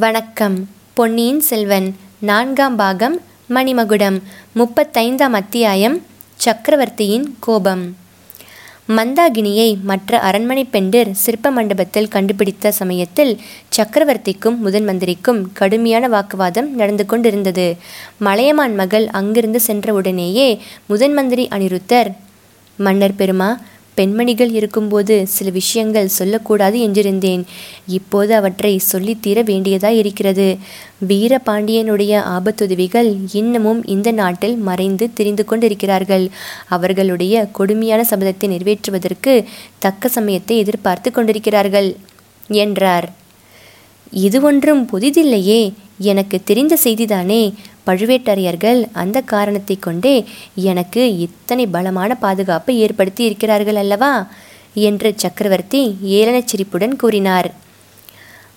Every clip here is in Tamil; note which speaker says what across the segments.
Speaker 1: வணக்கம். பொன்னியின் செல்வன் நான்காம் பாகம் மணிமகுடம் முப்பத்தைந்தாம் அத்தியாயம் சக்கரவர்த்தியின் கோபம். மந்தாகினியை மற்ற அரண்மனை பெண்டிர் சிற்ப மண்டபத்தில் கண்டுபிடித்த சமயத்தில் சக்கரவர்த்திக்கும் முதன் மந்திரிக்கும் கடுமையான வாக்குவாதம் நடந்து கொண்டிருந்தது. மலையமான் மகள் அங்கிருந்து சென்றவுடனேயே முதன் மந்திரி அனிருத்தர் மன்னர் பெருமா பெண்மணிகள் இருக்கும்போது சில விஷயங்கள் சொல்லக்கூடாது என்றிருந்தேன். இப்போது அவற்றை சொல்லித்தீர வேண்டியதாய் இருக்கிறது. வீரபாண்டியனுடைய ஆபத்துதவிகள் இன்னமும் இந்த நாட்டில் மறைந்து திரிந்து கொண்டிருக்கிறார்கள். அவர்களுடைய கொடுமையான சபதத்தை நிறைவேற்றுவதற்கு தக்க சமயத்தை எதிர்பார்த்து கொண்டிருக்கிறார்கள் என்றார். இது ஒன்றும் புதிதில்லையே. எனக்கு தெரிந்த செய்திதானே. பழுவேட்டரையர்கள் அந்த காரணத்தை கொண்டே எனக்கு இத்தனை பலமான பாதுகாப்பை ஏற்படுத்தி இருக்கிறார்கள் அல்லவா? என்று சக்கரவர்த்தி ஏளனச் சிரிப்புடன் கூறினார்.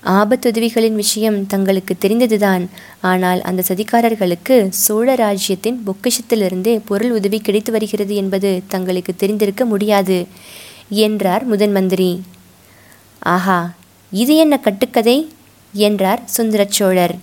Speaker 1: ஆபத்துதவிகளின் விஷயம் தங்களுக்கு தெரிந்ததுதான். ஆனால் அந்த சதிகாரர்களுக்கு சோழ ராஜ்யத்தின் பொக்கிஷத்திலிருந்தே பொருள் உதவி கிடைத்து வருகிறது என்பது தங்களுக்கு தெரிந்திருக்க முடியாது என்றார் முதன் மந்திரி. ஆஹா இது என்ன கட்டுக்கதை? என்றார் சுந்தரச்சோழர்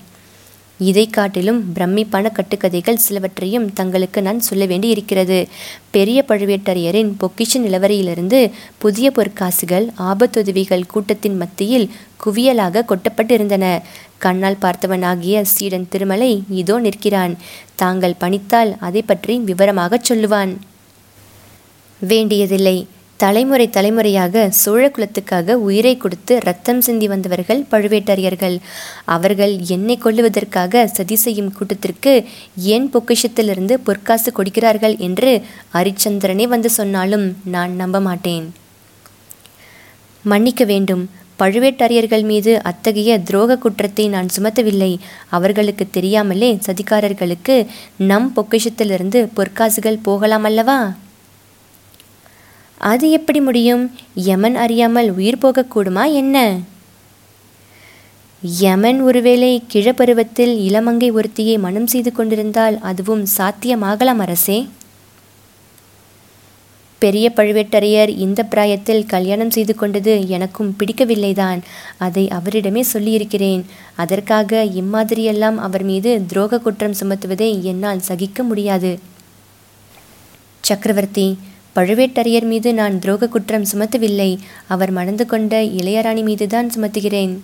Speaker 1: இதை காட்டிலும் பிரமிப்பான கட்டுக்கதைகள் சிலவற்றையும் தங்களுக்கு நான் சொல்ல வேண்டி இருக்கிறது பெரிய பழுவேட்டரையரின் பொக்கிஷ நிலவரையிலிருந்து புதிய பொற்காசுகள் ஆபத்துதவிகள் கூட்டத்தின் மத்தியில் குவியலாக கொட்டப்பட்டிருந்தன. கண்ணால் பார்த்தவனாகிய சீடன் திருமலை இதோ நிற்கிறான். தாங்கள் பணித்தால் அதை பற்றி விவரமாகச் சொல்லுவான். வேண்டியதில்லை. தலைமுறை தலைமுறையாக சோழ குலத்துக்காக உயிரை கொடுத்து ரத்தம் சிந்தி வந்தவர்கள் பழுவேட்டரையர்கள். அவர்கள் என்னை கொல்லுவதற்காக சதி செய்யும் கூட்டத்திற்கு என் பொக்கிஷத்திலிருந்து பொற்காசு கொடுக்கிறார்கள் என்று ஹரிச்சந்திரனே வந்து சொன்னாலும் நான் நம்ப மாட்டேன். மன்னிக்க வேண்டும். பழுவேட்டரையர்கள் மீது அத்தகைய துரோக குற்றத்தை நான் சுமத்தவில்லை. அவர்களுக்கு தெரியாமலே சதிகாரர்களுக்கு நம் பொக்கிஷத்திலிருந்து பொற்காசுகள் போகலாம் அல்லவா? அது எப்படி முடியும்? யமன் அறியாமல் உயிர் போகக்கூடுமா என்ன? யமன் ஒருவேளை கிழப்பருவத்தில் இளமங்கை ஒருத்தியை மனம் செய்து கொண்டிருந்தால் அதுவும் சாத்தியமாகலாம் அரசே. பெரிய பழுவேட்டரையர் இந்த பிராயத்தில் கல்யாணம் செய்து கொண்டது எனக்கும் பிடிக்கவில்லைதான். அதை அவரிடமே சொல்லியிருக்கிறேன். அதற்காக இம்மாதிரியெல்லாம் அவர் மீது துரோக குற்றம் சுமத்துவதை என்னால் சகிக்க முடியாது. சக்கரவர்த்தி பழுவேட்டரையர் மீது நான் துரோக குற்றம் சுமத்தவில்லை. அவர் மணந்து கொண்ட இளையராணி மீதுதான் சுமத்துகிறேன்.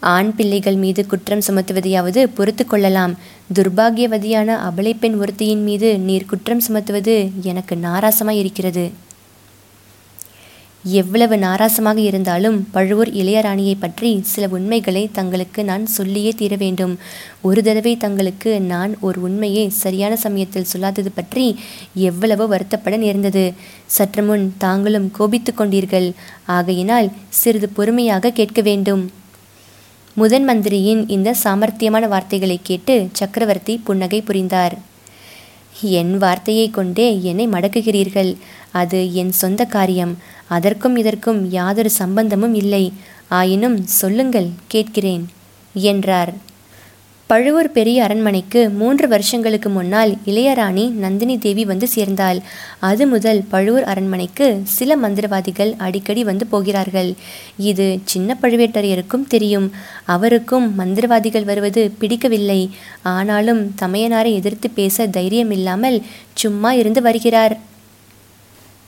Speaker 1: ஆண் பிள்ளைகள் மீது குற்றம் சுமத்துவதையாவது பொறுத்து கொள்ளலாம். துர்பாகியவதியான அபலை பெண் ஒருத்தியின் மீது நீர் குற்றம் சுமத்துவது எனக்கு நாராசமாய் இருக்கிறது எவ்வளவு நாராசமாக இருந்தாலும் பழுவூர் இளையராணியை பற்றி சில உண்மைகளை தங்களுக்கு நான் சொல்லியே தீர வேண்டும். ஒரு தடவை தங்களுக்கு நான் ஒரு உண்மையை சரியான சமயத்தில் சொல்லாதது பற்றி எவ்வளவோ வருத்தப்பட நேர்ந்தது. சற்று முன் தாங்களும் கோபித்து கொண்டீர்கள். ஆகையினால் சிறிது பொறுமையாக கேட்க வேண்டும். முதன் மந்திரியின் இந்த சாமர்த்தியமான வார்த்தைகளை கேட்டு சக்கரவர்த்தி புன்னகை புரிந்தார். என் வார்த்தையை கொண்டே என்னை மடக்குகிறீர்கள். அது என் சொந்த காரியம். அதற்கும் இதற்கும் யாதொரு சம்பந்தமும் இல்லை. ஆயினும் சொல்லுங்கள் கேட்கிறேன் என்றார். பழுவூர் பெரிய அரண்மனைக்கு மூன்று வருஷங்களுக்கு முன்னால் இளையராணி நந்தினி தேவி வந்து சேர்ந்தாள். அது முதல் பழுவூர் அரண்மனைக்கு சில மந்திரவாதிகள் அடிக்கடி வந்து போகிறார்கள். இது சின்ன பழுவேட்டரையருக்கும் தெரியும். அவருக்கும் மந்திரவாதிகள் வருவது பிடிக்கவில்லை. ஆனாலும் தமையனாரை எதிர்த்து பேச தைரியமில்லாமல் சும்மா இருந்து வருகிறார்.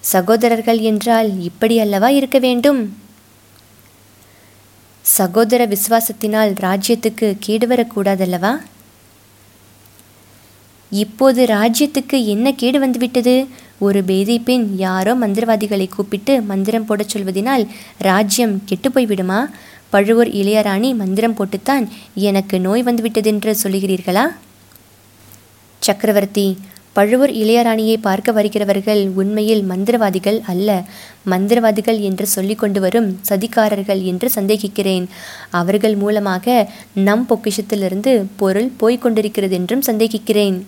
Speaker 1: சகோதரர்கள் என்றால் இப்படி அல்லவா இருக்க வேண்டும்? சகோதர விசுவாசத்தினால் ராஜ்யத்துக்கு கேடு வரக்கூடாதல்லவா? இப்போது ராஜ்யத்துக்கு என்ன கேடு வந்துவிட்டது? ஒரு பேதை பெண் யாரோ மந்திரவாதிகளை கூப்பிட்டு மந்திரம் போடச் சொல்வதினால் ராஜ்யம் கெட்டு போய்விடுமா பழுவூர் இளையராணி மந்திரம் போட்டுத்தான் எனக்கு நோய் வந்துவிட்டதென்று சொல்லுகிறீர்களா? சக்கரவர்த்தி பழுவூர் இளையராணியை பார்க்க வருகிறவர்கள் உண்மையில் மந்திரவாதிகள் அல்ல. மந்திரவாதிகள் என்று சொல்லி கொண்டு வரும் சதிகாரர்கள் என்று சந்தேகிக்கிறேன். அவர்கள் மூலமாக நம் பொக்கிஷத்திலிருந்து பொருள் போய்கொண்டிருக்கிறது என்றும் சந்தேகிக்கிறேன்.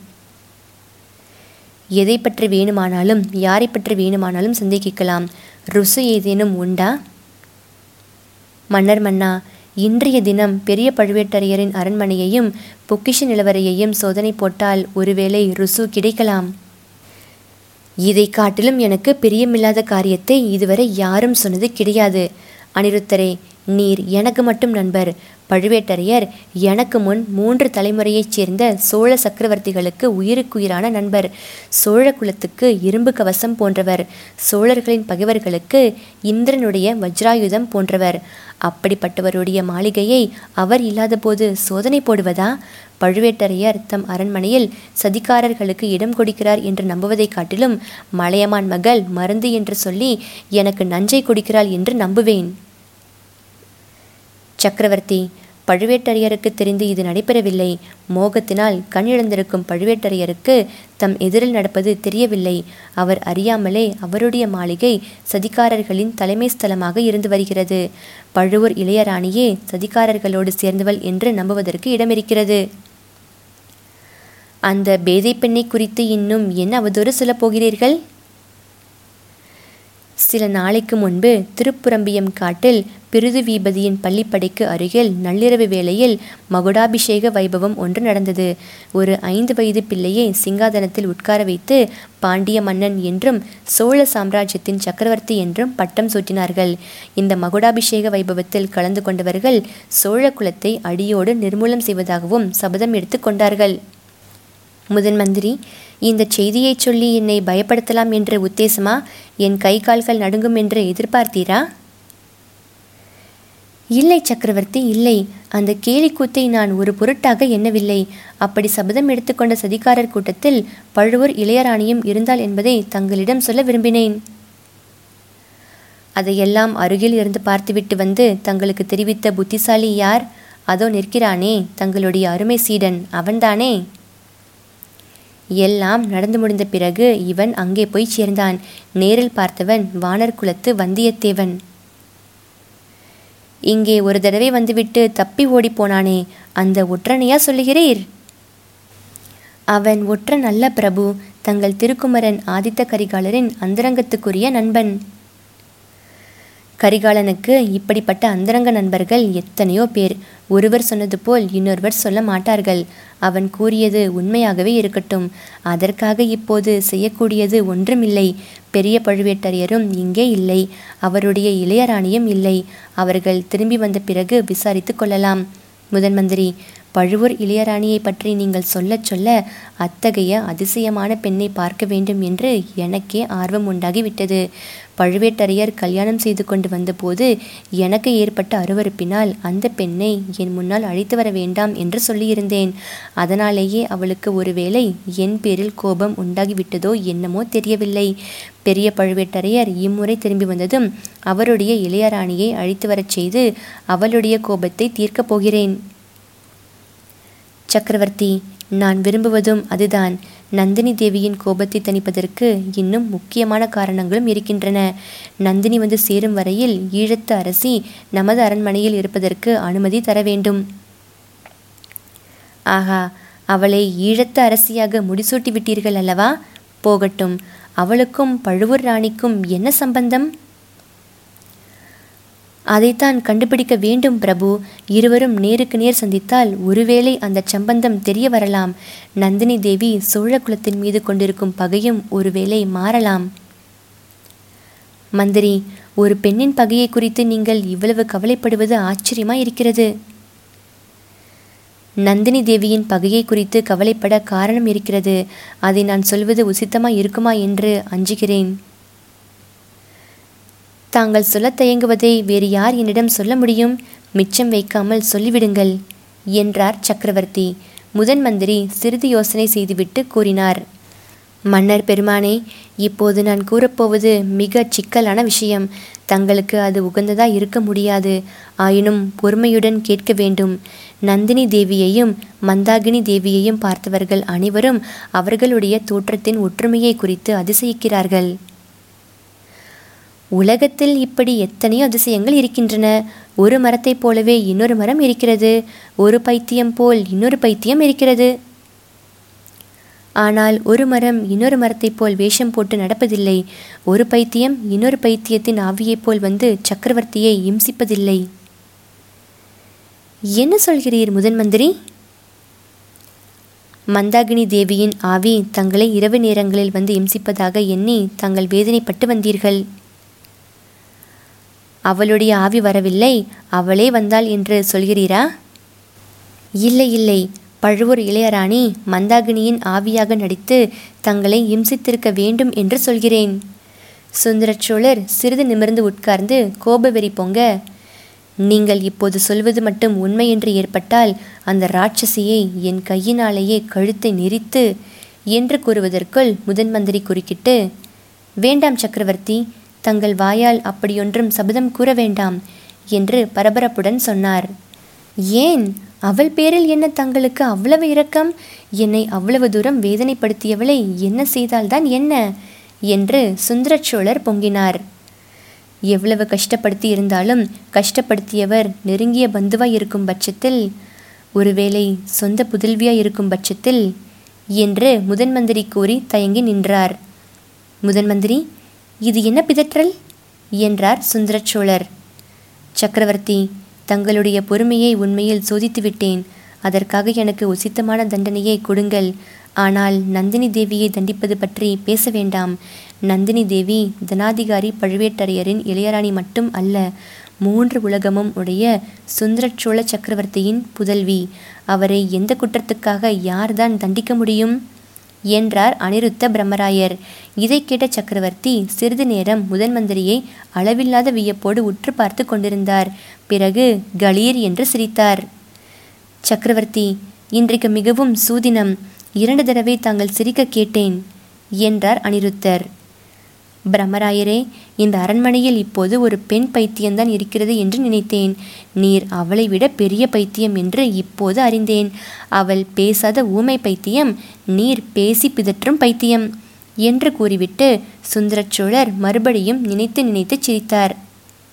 Speaker 1: எதை பற்றி வேணுமானாலும் யாரை பற்றி வேணுமானாலும் சந்தேகிக்கலாம். ருசு ஏதேனும் உண்டா? மன்னர் மன்னா இன்றைய தினம் பெரிய பழுவேட்டரையரின் அரண்மனையையும் பொக்கிஷ நிலவரையையும் சோதனை போட்டால் ஒருவேளை ருசு கிடைக்கலாம். இதை காட்டிலும் எனக்கு பிரியமில்லாத காரியத்தை இதுவரை யாரும் சொன்னது கிடையாது. அனிருத்தரே நீர் எனக்கு மட்டும் நண்பர். பழுவேட்டரையர் எனக்கு முன் மூன்று தலைமுறையைச் சேர்ந்த சோழ சக்கரவர்த்திகளுக்கு உயிருக்குயிரான நண்பர். சோழ குலத்துக்கு இரும்பு கவசம் போன்றவர். சோழர்களின் பகைவர்களுக்கு இந்திரனுடைய வஜ்ராயுதம் போன்றவர். அப்படிப்பட்டவருடைய மாளிகையை அவர் இல்லாதபோது சோதனை போடுவதா? பழுவேட்டரையர் தம் அரண்மனையில் சதிகாரர்களுக்கு இடம் கொடுக்கிறார் என்று நம்புவதைக் காட்டிலும் மலையமான் மகள் மருந்து என்று சொல்லி எனக்கு நஞ்சை கொடுக்கிறாள் என்று நம்புவேன். சக்கரவர்த்தி பழுவேட்டரையருக்கு தெரிந்து இது நடைபெறவில்லை. மோகத்தினால் கண்ணிழந்திருக்கும் பழுவேட்டரையருக்கு தம் எதிரில் நடப்பது தெரியவில்லை. அவர் அறியாமலே அவருடைய மாளிகை சதிகாரர்களின் தலைமை ஸ்தலமாக இருந்து வருகிறது. பழுவூர் இளையராணியே சதிகாரர்களோடு சேர்ந்தவள் என்று நம்புவதற்கு இடமிருக்கிறது. அந்த பேதை பெண்ணை குறித்து இன்னும் என்ன அவதூறு சொல்லப் போகிறீர்கள்? சில நாளைக்கு முன்பு திருப்புரம்பியம் காட்டில் பிருதுவீபதியின் பள்ளிப்படைக்கு அருகில் நள்ளிரவு வேளையில் மகுடாபிஷேக வைபவம் ஒன்று நடந்தது. ஒரு ஐந்து வயது பிள்ளையை சிங்காதனத்தில் உட்கார வைத்து பாண்டிய மன்னன் என்றும் சோழ சாம்ராஜ்யத்தின் சக்கரவர்த்தி என்றும் பட்டம் சூட்டினார்கள். இந்த மகுடாபிஷேக வைபவத்தில் கலந்து கொண்டவர்கள் சோழ குலத்தை அடியோடு நிர்மூலம் செய்வதாகவும் சபதம் எடுத்து கொண்டார்கள். முதன் மந்திரி இந்த செய்தியைச் சொல்லி என்னை பயப்படுத்தலாம் என்ற உத்தேசமா? என் கை கால்கள் நடுங்கும் என்று எதிர்பார்த்தீரா? இல்லை சக்கரவர்த்தி இல்லை. அந்த கேலிக்கூத்தை நான் ஒரு பொருட்டாக எண்ணவில்லை. அப்படி சபதம் எடுத்துக்கொண்ட சதிகாரர் கூட்டத்தில் பழுவூர் இளையராணியும் இருந்தால் என்பதை தங்களிடம் சொல்ல விரும்பினேன். அதையெல்லாம் அருகில் இருந்து பார்த்துவிட்டு வந்து தங்களுக்கு தெரிவித்த புத்திசாலி யார்? அதோ நிற்கிறானே தங்களுடைய அருமை சீடன். அவன்தானே? எல்லாம் நடந்து முடிந்த பிறகு இவன் அங்கே போய் சேர்ந்தான். நேரில் பார்த்தவன் வானர் குலத்து வந்தியத்தேவன். இங்கே ஒரு தடவை வந்துவிட்டு தப்பி ஓடிப்போனானே அந்த ஒற்றனையா சொல்லுகிறீர்? அவன் ஒற்றன் அல்ல பிரபு தங்கள் திருக்குமரன் ஆதித்த கரிகாலரின் அந்தரங்கத்துக்குரிய நண்பன். கரிகாலனுக்கு இப்படிப்பட்ட அந்தரங்க நண்பர்கள் எத்தனையோ பேர். ஒருவர் சொன்னது போல் இன்னொருவர் சொல்ல மாட்டார்கள். அவன் கூறியது உண்மையாகவே இருக்கட்டும். அதற்காக இப்போது செய்யக்கூடியது ஒன்றுமில்லை. பெரிய பழுவேட்டரையரும் இங்கே இல்லை. அவருடைய இளையராணியும் இல்லை. அவர்கள் திரும்பி வந்த பிறகு விசாரித்து கொள்ளலாம். முதன் மந்திரி பழுவூர் இளையராணியை பற்றி நீங்கள் சொல்லச் சொல்ல அத்தகைய அதிசயமான பெண்ணை பார்க்க வேண்டும் என்று எனக்கே ஆர்வம் உண்டாகிவிட்டது. பழுவேட்டரையர் கல்யாணம் செய்து கொண்டு வந்தபோது எனக்கு ஏற்பட்ட அருவருப்பினால் அந்த பெண்ணை என் முன்னால் அழைத்து வர வேண்டாம் என்று சொல்லியிருந்தேன். அதனாலேயே அவளுக்கு ஒருவேளை என் பேரில் கோபம் உண்டாகிவிட்டதோ என்னமோ தெரியவில்லை. பெரிய பழுவேட்டரையர் இம்முறை திரும்பி வந்ததும் அவருடைய இளையராணியை அழைத்து வரச் செய்து அவளுடைய கோபத்தை தீர்க்கப் போகிறேன். சக்கரவர்த்தி நான் விரும்புவதும் அதுதான். நந்தினி தேவியின் கோபத்தை தணிப்பதற்கு இன்னும் முக்கியமான காரணங்களும் இருக்கின்றன. நந்தினி வந்து சேரும் வரையில் ஈழத்து அரசி நமது அரண்மனையில் இருப்பதற்கு அனுமதி தர வேண்டும். ஆஹா அவளை ஈழத்து அரசியாக முடிசூட்டி விட்டீர்கள் அல்லவா? போகட்டும். அவளுக்கும் பழுவூர் ராணிக்கும் என்ன சம்பந்தம்? அதைத்தான் கண்டுபிடிக்க வேண்டும் பிரபு. இருவரும் நேருக்கு நேர் சந்தித்தால் ஒருவேளை அந்த சம்பந்தம் தெரிய வரலாம். நந்தினி தேவி சோழ குலத்தின் மீது கொண்டிருக்கும் பகையும் ஒருவேளை மாறலாம். மந்திரி ஒரு பெண்ணின் பகையை குறித்து நீங்கள் இவ்வளவு கவலைப்படுவது ஆச்சரியமா இருக்கிறது நந்தினி தேவியின் பகையை குறித்து கவலைப்பட காரணம் இருக்கிறது. அதை நான் சொல்வது உசித்தமா இருக்குமா என்று அஞ்சுகிறேன். தாங்கள் சொல்லத் தயங்குவதை வேறு யார் என்னிடம் சொல்ல முடியும்? மிச்சம் வைக்காமல் சொல்லிவிடுங்கள் என்றார் சக்கரவர்த்தி. முதன் மந்திரி சிறிது யோசனை செய்துவிட்டு கூறினார் மன்னர் பெருமானே இப்போது நான் கூறப்போவது மிக சிக்கலான விஷயம். தங்களுக்கு அது உகந்ததா இருக்க முடியாது. ஆயினும் பொறுமையுடன் கேட்க வேண்டும். நந்தினி தேவியையும் மந்தாகினி தேவியையும் பார்த்தவர்கள் அனைவரும் அவர்களுடைய தோற்றத்தின் ஒற்றுமையை குறித்து அதிசயிக்கிறார்கள். உலகத்தில் இப்படி எத்தனையோ அதிசயங்கள் இருக்கின்றன. ஒரு மரத்தைப் போலவே இன்னொரு மரம் இருக்கிறது. ஒரு பைத்தியம் போல் இன்னொரு பைத்தியம் இருக்கிறது. ஆனால் ஒரு மரம் இன்னொரு மரத்தைப் போல் வேஷம் போட்டு நடப்பதில்லை. ஒரு பைத்தியம் இன்னொரு பைத்தியத்தின் ஆவியைப் போல் வந்து சக்கரவர்த்தியை இம்சிப்பதில்லை. என்ன சொல்கிறீர் முதன் மந்திரி? மந்தாகினி தேவியின் ஆவி தங்களை இரவு நேரங்களில் வந்து இம்சிப்பதாக எண்ணி தாங்கள் வேதனைப்பட்டு வந்தீர்கள். அவளுடைய ஆவி வரவில்லை. அவளே வந்தாள் என்று சொல்கிறீரா? இல்லை இல்லை. பழுவூர் இளையராணி மந்தாகினியின் ஆவியாக நடித்து தங்களை இம்சித்திருக்க வேண்டும் என்று சொல்கிறேன். சுந்தரச்சோழர் சிறிது நிமிர்ந்து உட்கார்ந்து கோபவெறி பொங்க நீங்கள் இப்போது சொல்வது மட்டும் உண்மை என்று ஏற்பட்டால் அந்த ராட்சசியை என் கையினாலேயே கழுத்தை நெரித்து என்று கூறுவதற்குள் முதன் மந்திரி குறுக்கிட்டு வேண்டாம் சக்கரவர்த்தி தங்கள் வாயால் அப்படியொன்றும் சபதம் கூற வேண்டாம் என்று பரபரப்புடன் சொன்னார். ஏன்? அவள் பேரில் என்ன தங்களுக்கு அவ்வளவு இரக்கம்? என்னை அவ்வளவு தூரம் வேதனைப்படுத்தியவளை என்ன செய்தால்தான் என்ன? என்று சுந்தரச்சோழர் பொங்கினார். எவ்வளவு கஷ்டப்படுத்தி இருந்தாலும் கஷ்டப்படுத்தியவர் நெருங்கிய பந்துவாய் இருக்கும் பட்சத்தில் ஒருவேளை சொந்த புதல்வியாய் இருக்கும் பட்சத்தில் என்று முதன்மந்திரி கூறி தயங்கி நின்றார். முதன் மந்திரி இது என்ன பிதற்றல்? என்றார் சுந்தரச்சோழர். சக்கரவர்த்தி தங்களுடைய பொறுமையை உண்மையில் சோதித்து விட்டேன். அதற்காக எனக்கு உசித்தமான தண்டனையை கொடுங்கள். ஆனால் நந்தினி தேவியை தண்டிப்பது பற்றி பேச வேண்டாம். நந்தினி தேவி தனாதிகாரி பழுவேட்டரையரின் இளையராணி மட்டும் அல்ல மூன்று உலகமும் உடைய சுந்தரச்சோழ சக்கரவர்த்தியின் புதல்வி. அவரை எந்த குற்றத்துக்காக யார்தான் தண்டிக்க முடியும்? என்றார் அனிருத்த பிரம்மராயர். இதை கேட்ட சக்கரவர்த்தி சிறிது நேரம் முதன் மந்திரியை அளவில்லாத வியப்போடு உற்று பார்த்து கொண்டிருந்தார். பிறகு கலீர் என்று சிரித்தார். சக்கரவர்த்தி இன்றைக்கு மிகவும் சூதினம். இரண்டு தடவை தாங்கள் சிரிக்க கேட்டேன் என்றார் அனிருத்தர். பிரம்மராயரே இந்த அரண்மனையில் இப்போது ஒரு பெண் பைத்தியம்தான் இருக்கிறது என்று நினைத்தேன். நீர் அவளை விட பெரிய பைத்தியம் என்று இப்போது அறிந்தேன். அவள் பேசாத ஊமை பைத்தியம் நீர் பேசி பிதற்றும் பைத்தியம் என்று கூறிவிட்டு சுந்தரச்சோழர் மறுபடியும் நினைத்து நினைத்து சிரித்தார்.